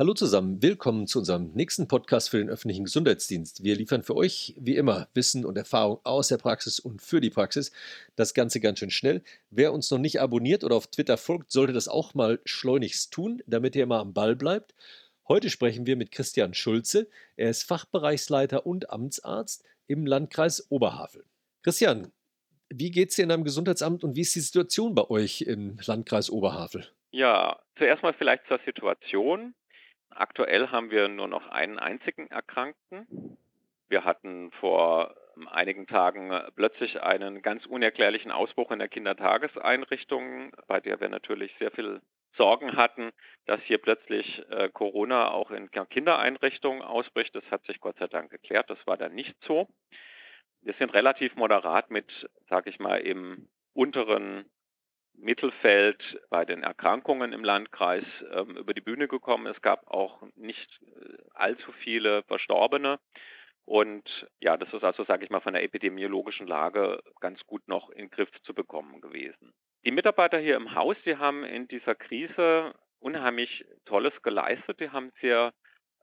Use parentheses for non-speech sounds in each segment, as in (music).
Hallo zusammen, willkommen zu unserem nächsten Podcast für den öffentlichen Gesundheitsdienst. Wir liefern für euch, wie immer, Wissen und Erfahrung aus der Praxis und für die Praxis. Das Ganze ganz schön schnell. Wer uns noch nicht abonniert oder auf Twitter folgt, sollte das auch mal schleunigst tun, damit ihr immer am Ball bleibt. Heute sprechen wir mit Christian Schulze. Er ist Fachbereichsleiter und Amtsarzt im Landkreis Oberhavel. Christian, wie geht es dir in deinem Gesundheitsamt und wie ist die Situation bei euch im Landkreis Oberhavel? Ja, zuerst mal vielleicht zur Situation. Aktuell haben wir nur noch einen einzigen Erkrankten. Wir hatten vor einigen Tagen plötzlich einen ganz unerklärlichen Ausbruch in der Kindertageseinrichtung, bei der wir natürlich sehr viel Sorgen hatten, dass hier plötzlich äh, Corona auch in Kindereinrichtungen ausbricht. Das hat sich Gott sei Dank geklärt. Das war dann nicht so. Wir sind relativ moderat mit, sage ich mal, im unteren Mittelfeld bei den Erkrankungen im Landkreis ähm, über die Bühne gekommen. Es gab auch nicht äh, allzu viele Verstorbene. Und ja, das ist also, sage ich mal, von der epidemiologischen Lage ganz gut noch in den Griff zu bekommen gewesen. Die Mitarbeiter hier im Haus, die haben in dieser Krise unheimlich Tolles geleistet. Die haben sehr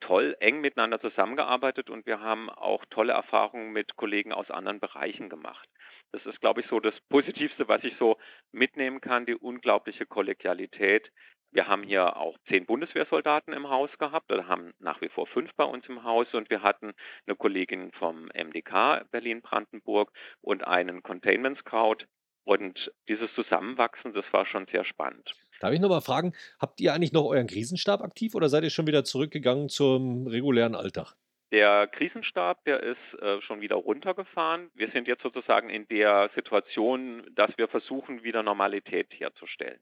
toll, eng miteinander zusammengearbeitet und wir haben auch tolle Erfahrungen mit Kollegen aus anderen Bereichen gemacht. Das ist, glaube ich, so das Positivste, was ich so mitnehmen kann, die unglaubliche Kollegialität. Wir haben hier auch zehn Bundeswehrsoldaten im Haus gehabt, oder haben nach wie vor fünf bei uns im Haus und wir hatten eine Kollegin vom MDK Berlin-Brandenburg und einen Containment Scout. Und dieses Zusammenwachsen, das war schon sehr spannend. Darf ich nochmal fragen, habt ihr eigentlich noch euren Krisenstab aktiv oder seid ihr schon wieder zurückgegangen zum regulären Alltag? Der Krisenstab, der ist äh, schon wieder runtergefahren. Wir sind jetzt sozusagen in der Situation, dass wir versuchen, wieder Normalität herzustellen.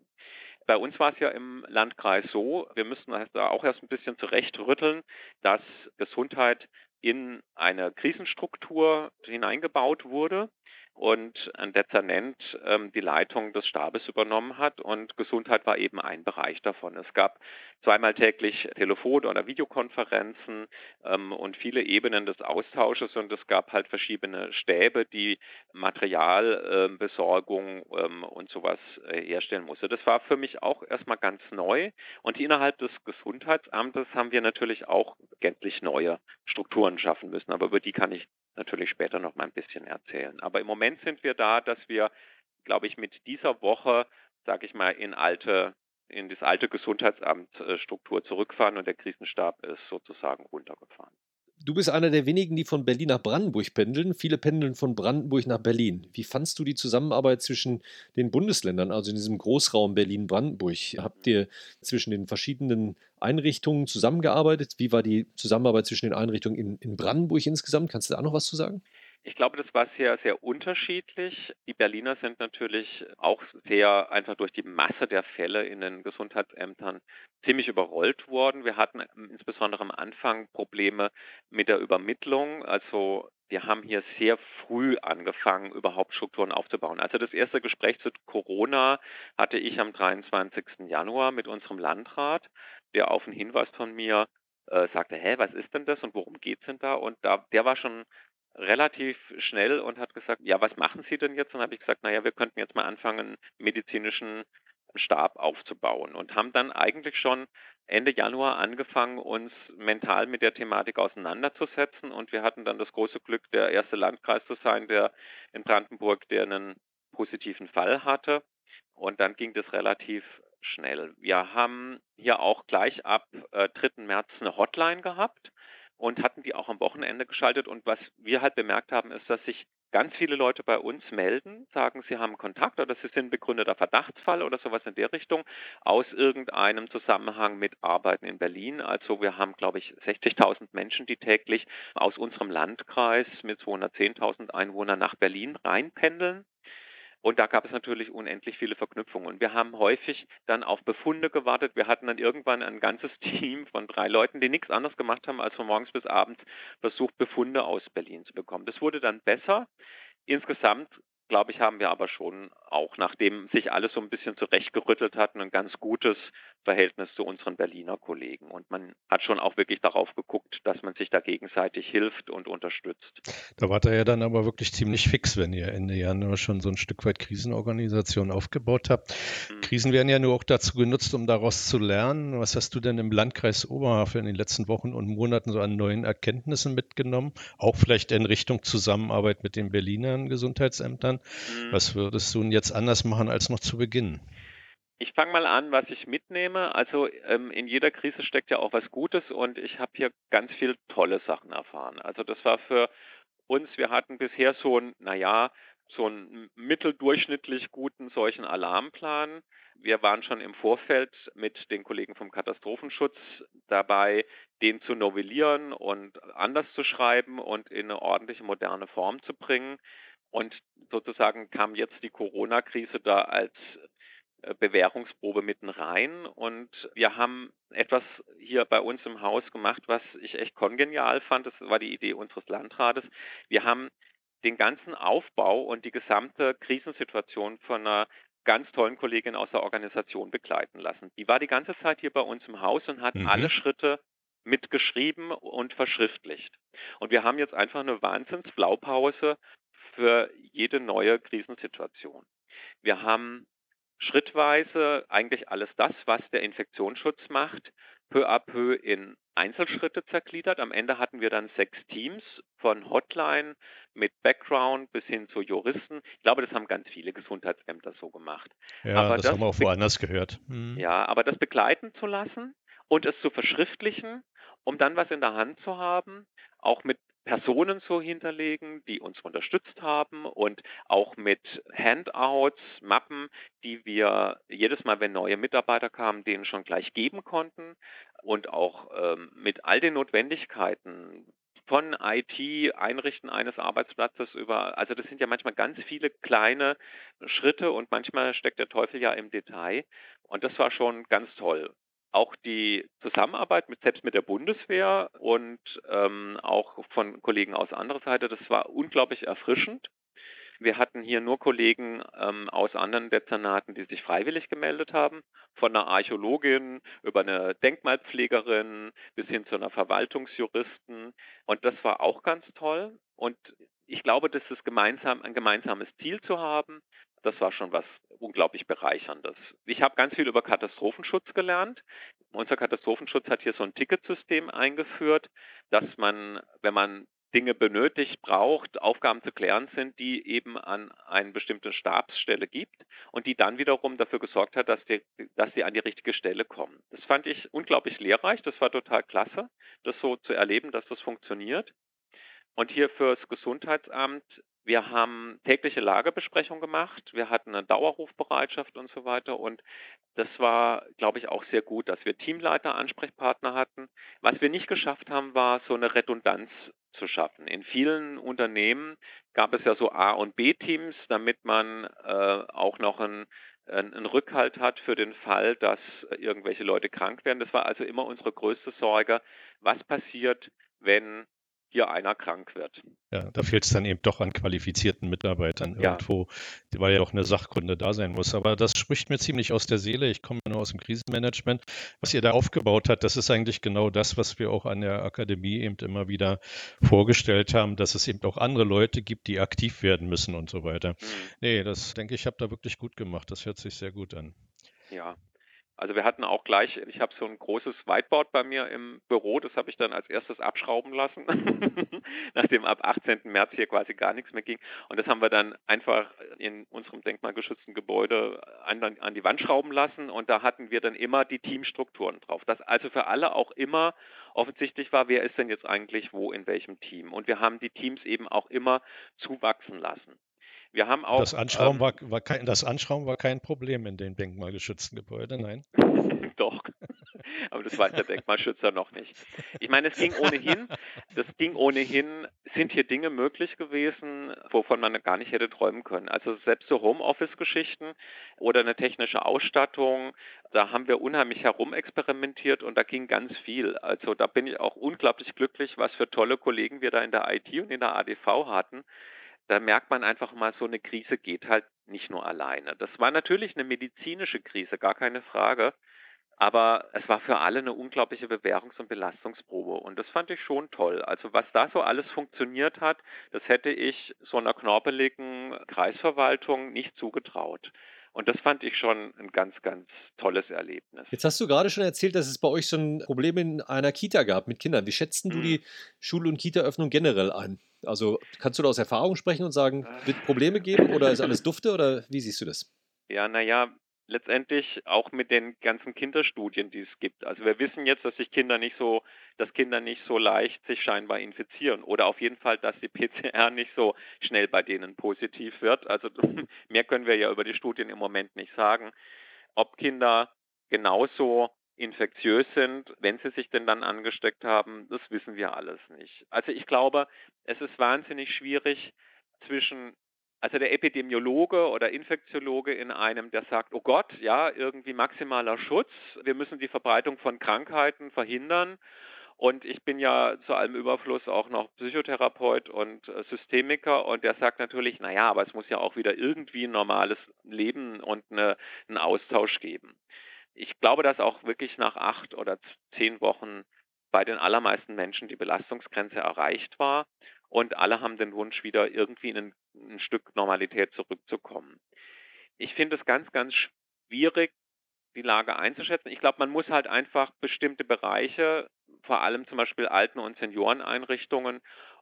Bei uns war es ja im Landkreis so, wir müssten da auch erst ein bisschen zurechtrütteln, dass Gesundheit in eine Krisenstruktur hineingebaut wurde und ein Dezernent ähm, die Leitung des Stabes übernommen hat und Gesundheit war eben ein Bereich davon. Es gab zweimal täglich Telefon- oder Videokonferenzen ähm, und viele Ebenen des Austausches und es gab halt verschiedene Stäbe, die Materialbesorgung ähm, und sowas äh, herstellen musste. Das war für mich auch erstmal ganz neu und innerhalb des Gesundheitsamtes haben wir natürlich auch gänzlich neue Strukturen schaffen müssen, aber über die kann ich natürlich später noch mal ein bisschen erzählen. Aber im Moment sind wir da, dass wir, glaube ich, mit dieser Woche, sage ich mal, in alte in das alte Gesundheitsamtstruktur zurückfahren und der Krisenstab ist sozusagen runtergefahren. Du bist einer der wenigen, die von Berlin nach Brandenburg pendeln. Viele pendeln von Brandenburg nach Berlin. Wie fandst du die Zusammenarbeit zwischen den Bundesländern, also in diesem Großraum Berlin-Brandenburg? Habt ihr zwischen den verschiedenen Einrichtungen zusammengearbeitet? Wie war die Zusammenarbeit zwischen den Einrichtungen in, in Brandenburg insgesamt? Kannst du da noch was zu sagen? Ich glaube, das war sehr, sehr unterschiedlich. Die Berliner sind natürlich auch sehr einfach durch die Masse der Fälle in den Gesundheitsämtern ziemlich überrollt worden. Wir hatten insbesondere am Anfang Probleme mit der Übermittlung. Also wir haben hier sehr früh angefangen, überhaupt Strukturen aufzubauen. Also das erste Gespräch zu Corona hatte ich am 23. Januar mit unserem Landrat, der auf einen Hinweis von mir äh, sagte, hä, was ist denn das und worum geht es denn da? Und da, der war schon relativ schnell und hat gesagt, ja, was machen Sie denn jetzt? Und habe ich gesagt, naja, wir könnten jetzt mal anfangen, medizinischen Stab aufzubauen und haben dann eigentlich schon Ende Januar angefangen, uns mental mit der Thematik auseinanderzusetzen und wir hatten dann das große Glück, der erste Landkreis zu sein, der in Brandenburg, der einen positiven Fall hatte und dann ging das relativ schnell. Wir haben hier auch gleich ab äh, 3. März eine Hotline gehabt und hatten die auch am Wochenende geschaltet. Und was wir halt bemerkt haben, ist, dass sich ganz viele Leute bei uns melden, sagen, sie haben Kontakt oder sie sind begründeter Verdachtsfall oder sowas in der Richtung aus irgendeinem Zusammenhang mit Arbeiten in Berlin. Also wir haben, glaube ich, 60.000 Menschen, die täglich aus unserem Landkreis mit 210.000 Einwohnern nach Berlin reinpendeln und da gab es natürlich unendlich viele Verknüpfungen. Und wir haben häufig dann auf Befunde gewartet. Wir hatten dann irgendwann ein ganzes (laughs) Team von drei Leuten, die nichts anderes gemacht haben, als von morgens bis abends versucht, Befunde aus Berlin zu bekommen. Das wurde dann besser. Insgesamt glaube ich, haben wir aber schon auch, nachdem sich alles so ein bisschen zurechtgerüttelt hat, ein ganz gutes Verhältnis zu unseren Berliner Kollegen. Und man hat schon auch wirklich darauf geguckt, dass man sich da gegenseitig hilft und unterstützt. Da war er ja dann aber wirklich ziemlich fix, wenn ihr Ende Januar schon so ein Stück weit Krisenorganisation aufgebaut habt. Mhm. Krisen werden ja nur auch dazu genutzt, um daraus zu lernen. Was hast du denn im Landkreis Oberhavel in den letzten Wochen und Monaten so an neuen Erkenntnissen mitgenommen? Auch vielleicht in Richtung Zusammenarbeit mit den Berliner Gesundheitsämtern. Mhm. Was würdest du denn jetzt anders machen als noch zu Beginn? Ich fange mal an, was ich mitnehme. Also ähm, in jeder Krise steckt ja auch was Gutes und ich habe hier ganz viele tolle Sachen erfahren. Also das war für uns, wir hatten bisher so ein, naja, so einen mitteldurchschnittlich guten solchen Alarmplan. Wir waren schon im Vorfeld mit den Kollegen vom Katastrophenschutz dabei, den zu novellieren und anders zu schreiben und in eine ordentliche moderne Form zu bringen. Und sozusagen kam jetzt die Corona-Krise da als Bewährungsprobe mitten rein und wir haben etwas hier bei uns im Haus gemacht, was ich echt kongenial fand. Das war die Idee unseres Landrates. Wir haben den ganzen Aufbau und die gesamte Krisensituation von einer ganz tollen Kollegin aus der Organisation begleiten lassen. Die war die ganze Zeit hier bei uns im Haus und hat mhm. alle Schritte mitgeschrieben und verschriftlicht. Und wir haben jetzt einfach eine Wahnsinnsblaupause für jede neue Krisensituation. Wir haben schrittweise eigentlich alles das, was der Infektionsschutz macht, peu à peu in Einzelschritte zergliedert. Am Ende hatten wir dann sechs Teams von Hotline mit Background bis hin zu Juristen. Ich glaube, das haben ganz viele Gesundheitsämter so gemacht. Ja, aber das, das haben wir auch woanders gehört. Mhm. Ja, aber das begleiten zu lassen und es zu verschriftlichen, um dann was in der Hand zu haben, auch mit Personen so hinterlegen, die uns unterstützt haben und auch mit Handouts, Mappen, die wir jedes Mal, wenn neue Mitarbeiter kamen, denen schon gleich geben konnten und auch ähm, mit all den Notwendigkeiten von IT, Einrichten eines Arbeitsplatzes über, also das sind ja manchmal ganz viele kleine Schritte und manchmal steckt der Teufel ja im Detail und das war schon ganz toll auch die Zusammenarbeit mit selbst mit der Bundeswehr und ähm, auch von Kollegen aus anderer Seite, das war unglaublich erfrischend. Wir hatten hier nur Kollegen ähm, aus anderen Dezernaten, die sich freiwillig gemeldet haben, von einer Archäologin über eine Denkmalpflegerin bis hin zu einer Verwaltungsjuristen. Und das war auch ganz toll. Und ich glaube, das ist gemeinsam, ein gemeinsames Ziel zu haben, das war schon was unglaublich bereicherndes. Ich habe ganz viel über Katastrophenschutz gelernt. Unser Katastrophenschutz hat hier so ein Ticketsystem eingeführt, dass man, wenn man Dinge benötigt, braucht, Aufgaben zu klären sind, die eben an eine bestimmte Stabsstelle gibt und die dann wiederum dafür gesorgt hat, dass, die, dass sie an die richtige Stelle kommen. Das fand ich unglaublich lehrreich, das war total klasse, das so zu erleben, dass das funktioniert. Und hier fürs Gesundheitsamt wir haben tägliche Lagebesprechungen gemacht. Wir hatten eine Dauerrufbereitschaft und so weiter. Und das war, glaube ich, auch sehr gut, dass wir Teamleiter, Ansprechpartner hatten. Was wir nicht geschafft haben, war so eine Redundanz zu schaffen. In vielen Unternehmen gab es ja so A- und B-Teams, damit man äh, auch noch ein einen Rückhalt hat für den Fall, dass irgendwelche Leute krank werden. Das war also immer unsere größte Sorge. Was passiert, wenn hier einer krank wird. Ja, da fehlt es dann eben doch an qualifizierten Mitarbeitern ja. irgendwo, weil ja auch eine Sachkunde da sein muss. Aber das spricht mir ziemlich aus der Seele. Ich komme nur aus dem Krisenmanagement. Was ihr da aufgebaut habt, das ist eigentlich genau das, was wir auch an der Akademie eben immer wieder vorgestellt haben, dass es eben auch andere Leute gibt, die aktiv werden müssen und so weiter. Mhm. Nee, das denke ich, habe da wirklich gut gemacht. Das hört sich sehr gut an. Ja, also wir hatten auch gleich, ich habe so ein großes Whiteboard bei mir im Büro, das habe ich dann als erstes abschrauben lassen, (laughs) nachdem ab 18. März hier quasi gar nichts mehr ging. Und das haben wir dann einfach in unserem denkmalgeschützten Gebäude an, an die Wand schrauben lassen und da hatten wir dann immer die Teamstrukturen drauf. Dass also für alle auch immer offensichtlich war, wer ist denn jetzt eigentlich wo in welchem Team. Und wir haben die Teams eben auch immer zuwachsen lassen. Wir haben auch. Das Anschrauben, ähm, war, war kein, das Anschrauben war kein Problem in den denkmalgeschützten Gebäuden, (laughs) nein? Doch. Aber das weiß der Denkmalschützer noch nicht. Ich meine, es ging ohnehin, das ging ohnehin, sind hier Dinge möglich gewesen, wovon man gar nicht hätte träumen können. Also selbst so Homeoffice-Geschichten oder eine technische Ausstattung, da haben wir unheimlich herumexperimentiert und da ging ganz viel. Also da bin ich auch unglaublich glücklich, was für tolle Kollegen wir da in der IT und in der ADV hatten da merkt man einfach mal, so eine Krise geht halt nicht nur alleine. Das war natürlich eine medizinische Krise, gar keine Frage. Aber es war für alle eine unglaubliche Bewährungs- und Belastungsprobe. Und das fand ich schon toll. Also was da so alles funktioniert hat, das hätte ich so einer knorpeligen Kreisverwaltung nicht zugetraut. Und das fand ich schon ein ganz, ganz tolles Erlebnis. Jetzt hast du gerade schon erzählt, dass es bei euch so ein Problem in einer Kita gab mit Kindern. Wie schätzt du Mhm. die Schul- und Kita-Öffnung generell ein? Also kannst du da aus Erfahrung sprechen und sagen, wird Probleme geben oder ist alles dufte oder wie siehst du das? Ja, naja, letztendlich auch mit den ganzen Kinderstudien, die es gibt. Also wir wissen jetzt, dass sich Kinder nicht so, dass Kinder nicht so leicht sich scheinbar infizieren oder auf jeden Fall, dass die (laughs) PCR nicht so schnell bei denen positiv wird. Also (laughs) mehr können wir ja über die Studien im Moment nicht sagen. Ob Kinder genauso infektiös sind, wenn sie sich denn dann angesteckt haben, das wissen wir alles nicht. Also ich glaube, es ist wahnsinnig schwierig zwischen also der Epidemiologe oder Infektiologe in einem, der sagt, oh Gott, ja, irgendwie maximaler Schutz, wir müssen die Verbreitung von Krankheiten verhindern. Und ich bin ja zu allem Überfluss auch noch Psychotherapeut und äh, Systemiker und der sagt natürlich, naja, aber es muss ja auch wieder irgendwie ein normales Leben und eine, einen Austausch geben. Ich glaube, dass auch wirklich nach acht oder zehn Wochen bei den allermeisten Menschen die Belastungsgrenze erreicht war und alle haben den Wunsch, wieder irgendwie in ein, ein Stück Normalität zurückzukommen. Ich finde es ganz, ganz schwierig, die Lage einzuschätzen. Ich glaube, man muss halt einfach bestimmte Bereiche, vor allem zum Beispiel Alten- und Senioreneinrichtungen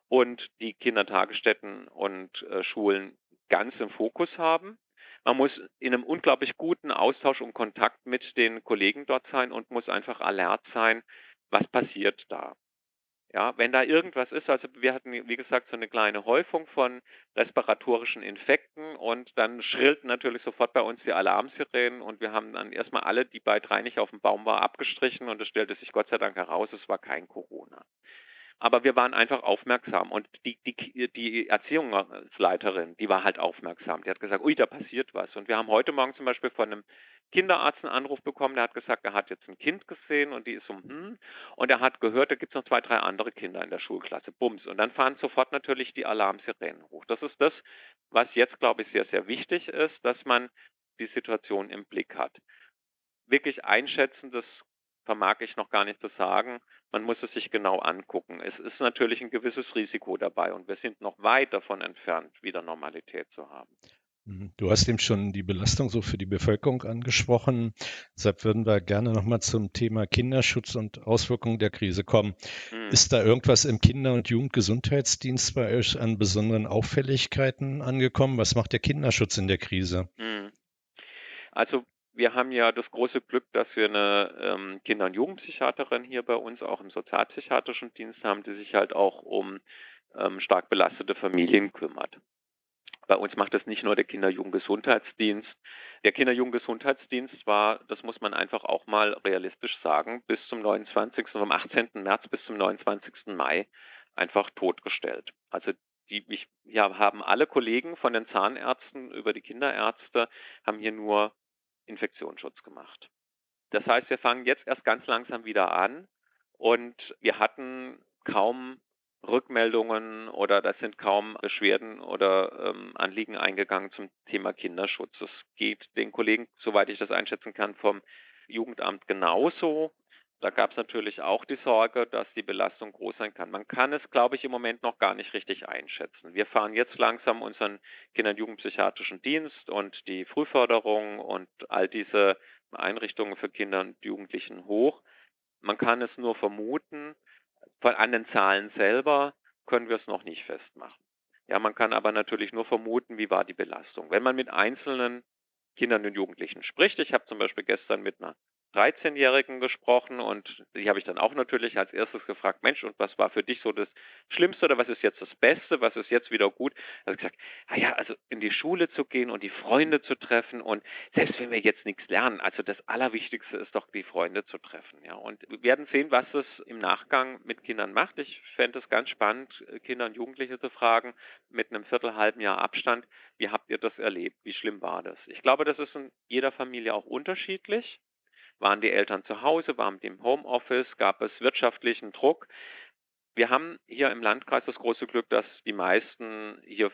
und die Kindertagesstätten und äh, Schulen ganz im Fokus haben. Man muss in einem unglaublich guten Austausch und Kontakt mit den Kollegen dort sein und muss einfach alert sein, was passiert da. Ja, wenn da irgendwas ist, also wir hatten, wie gesagt, so eine kleine Häufung von respiratorischen Infekten und dann schrillten natürlich sofort bei uns die Alarmsirenen und wir haben dann erstmal alle, die bei drei nicht auf dem Baum war, abgestrichen und es stellte sich Gott sei Dank heraus, es war kein Corona. Aber wir waren einfach aufmerksam und die, die, die Erziehungsleiterin, die war halt aufmerksam. Die hat gesagt, ui, da passiert was. Und wir haben heute Morgen zum Beispiel von einem Kinderarzt einen Anruf bekommen, der hat gesagt, er hat jetzt ein Kind gesehen und die ist so, hm, und er hat gehört, da gibt es noch zwei, drei andere Kinder in der Schulklasse, bums. Und dann fahren sofort natürlich die Alarmsirenen hoch. Das ist das, was jetzt, glaube ich, sehr, sehr wichtig ist, dass man die Situation im Blick hat. Wirklich einschätzen, das vermag ich noch gar nicht zu sagen. Man muss es sich genau angucken. Es ist natürlich ein gewisses Risiko dabei und wir sind noch weit davon entfernt, wieder Normalität zu haben. Mhm. Du hast eben schon die Belastung so für die Bevölkerung angesprochen. Deshalb würden wir gerne nochmal zum Thema Kinderschutz und Auswirkungen der Krise kommen. Hm. Ist da irgendwas im Kinder- und Jugendgesundheitsdienst bei euch an besonderen Auffälligkeiten angekommen? Was macht der Kinderschutz in der Krise? Hm. Also wir haben ja das große Glück, dass wir eine ähm, Kinder- und Jugendpsychiaterin hier bei uns auch im sozialpsychiatrischen Dienst haben, die sich halt auch um ähm, stark belastete Familien kümmert. Bei uns macht das nicht nur der Kinder-Jugendgesundheitsdienst. Der Kinder-Jugendgesundheitsdienst war, das muss man einfach auch mal realistisch sagen, bis zum 29. vom 18. März bis zum 29. Mai einfach totgestellt. Also die ich, ja, haben alle Kollegen von den Zahnärzten über die Kinderärzte haben hier nur Infektionsschutz gemacht. Das heißt, wir fangen jetzt erst ganz langsam wieder an und wir hatten kaum Rückmeldungen oder das sind kaum Beschwerden oder ähm, Anliegen eingegangen zum Thema Kinderschutz. Das geht den Kollegen, soweit ich das einschätzen kann, vom Jugendamt genauso. Da gab es natürlich auch die Sorge, dass die Belastung groß sein kann. Man kann es, glaube ich, im Moment noch gar nicht richtig einschätzen. Wir fahren jetzt langsam unseren Kinder- und Jugendpsychiatrischen Dienst und die Frühförderung und all diese Einrichtungen für Kinder und Jugendlichen hoch. Man kann es nur vermuten. Von, an den Zahlen selber können wir es noch nicht festmachen. Ja, man kann aber natürlich nur vermuten, wie war die Belastung. Wenn man mit einzelnen Kindern und Jugendlichen spricht, ich habe zum Beispiel gestern mit einer 13-Jährigen gesprochen und die habe ich dann auch natürlich als erstes gefragt, Mensch, und was war für dich so das Schlimmste oder was ist jetzt das Beste, was ist jetzt wieder gut? Ich gesagt, ah ja, also in die Schule zu gehen und die Freunde zu treffen und selbst wenn wir jetzt nichts lernen, also das Allerwichtigste ist doch die Freunde zu treffen. Ja, und wir werden sehen, was es im Nachgang mit Kindern macht. Ich fände es ganz spannend, Kinder und Jugendliche zu fragen, mit einem viertelhalben Jahr Abstand, wie habt ihr das erlebt? Wie schlimm war das? Ich glaube, das ist in jeder Familie auch unterschiedlich. Waren die Eltern zu Hause, waren die im Homeoffice, gab es wirtschaftlichen Druck? Wir haben hier im Landkreis das große Glück, dass die meisten hier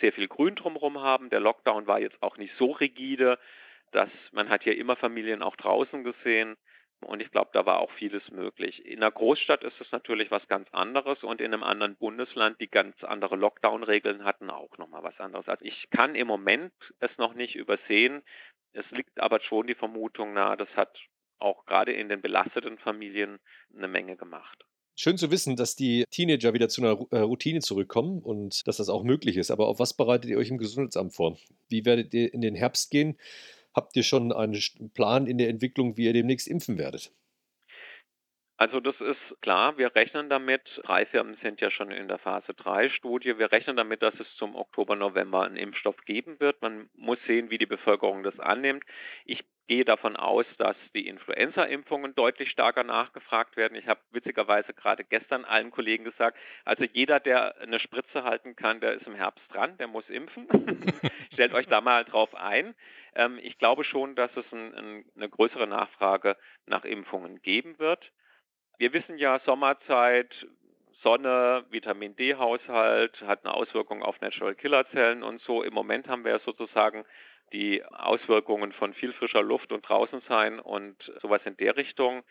sehr viel Grün drumherum haben. Der Lockdown war jetzt auch nicht so rigide, dass man hat hier immer Familien auch draußen gesehen. Und ich glaube, da war auch vieles möglich. In einer Großstadt ist es natürlich was ganz anderes und in einem anderen Bundesland, die ganz andere Lockdown-Regeln hatten, auch nochmal was anderes. Also ich kann im Moment es noch nicht übersehen. Es liegt aber schon die Vermutung nahe, das hat auch gerade in den belasteten Familien eine Menge gemacht. Schön zu wissen, dass die Teenager wieder zu einer äh, Routine zurückkommen und dass das auch möglich ist. Aber auf was bereitet ihr euch im Gesundheitsamt vor? Wie werdet ihr in den Herbst gehen? Habt ihr schon einen Plan in der Entwicklung, wie ihr demnächst impfen werdet? Also das ist klar, wir rechnen damit, drei Firmen sind ja schon in der Phase 3 Studie, wir rechnen damit, dass es zum Oktober, November einen Impfstoff geben wird. Man muss sehen, wie die Bevölkerung das annimmt. Ich gehe davon aus, dass die Influenza-Impfungen deutlich stärker nachgefragt werden. Ich habe witzigerweise gerade gestern allen Kollegen gesagt, also jeder, der eine Spritze halten kann, der ist im Herbst dran, der muss impfen. (laughs) Stellt euch da mal drauf ein. Ähm, ich glaube schon, dass es ein, ein, eine größere Nachfrage nach Impfungen geben wird. Wir wissen ja, Sommerzeit, Sonne, Vitamin D-Haushalt hat eine Auswirkung auf Natural Killer Zellen und so. Im Moment haben wir sozusagen die Auswirkungen von viel frischer Luft und draußen sein und sowas in der Richtung.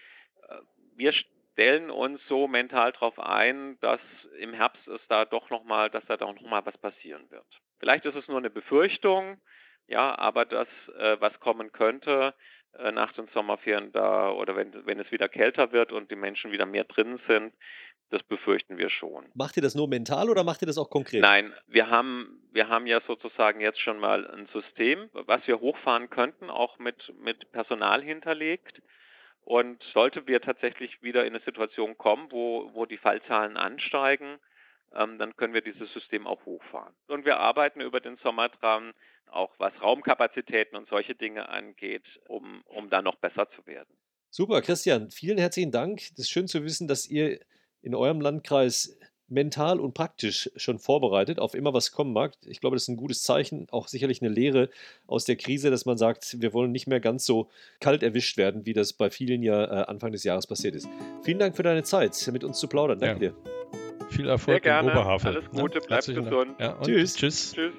Wir stellen uns so mental darauf ein, dass im Herbst es da doch noch mal, dass da doch noch mal was passieren wird. Vielleicht ist es nur eine Befürchtung, ja, aber das, äh, was kommen könnte, äh, nach den Sommerferien da oder wenn, wenn es wieder kälter wird und die Menschen wieder mehr drin sind, das befürchten wir schon. Macht ihr das nur mental oder macht ihr das auch konkret? Nein, wir haben, wir haben ja sozusagen jetzt schon mal ein System, was wir hochfahren könnten, auch mit, mit Personal hinterlegt. Und sollte wir tatsächlich wieder in eine Situation kommen, wo, wo die Fallzahlen ansteigen, ähm, dann können wir dieses System auch hochfahren. Und wir arbeiten über den Sommer dran, auch was Raumkapazitäten und solche Dinge angeht, um, um da noch besser zu werden. Super, Christian, vielen herzlichen Dank. Das ist schön zu wissen, dass ihr in eurem Landkreis mental und praktisch schon vorbereitet auf immer was kommen mag. Ich glaube, das ist ein gutes Zeichen, auch sicherlich eine Lehre aus der Krise, dass man sagt, wir wollen nicht mehr ganz so kalt erwischt werden, wie das bei vielen ja äh, Anfang des Jahres passiert ist. Vielen Dank für deine Zeit, mit uns zu plaudern. Danke ja. dir. Viel Erfolg Sehr gerne. in Oberhavel. Alles Gute, ja, bleibt gesund. Ja, tschüss. Tschüss. Tschüss.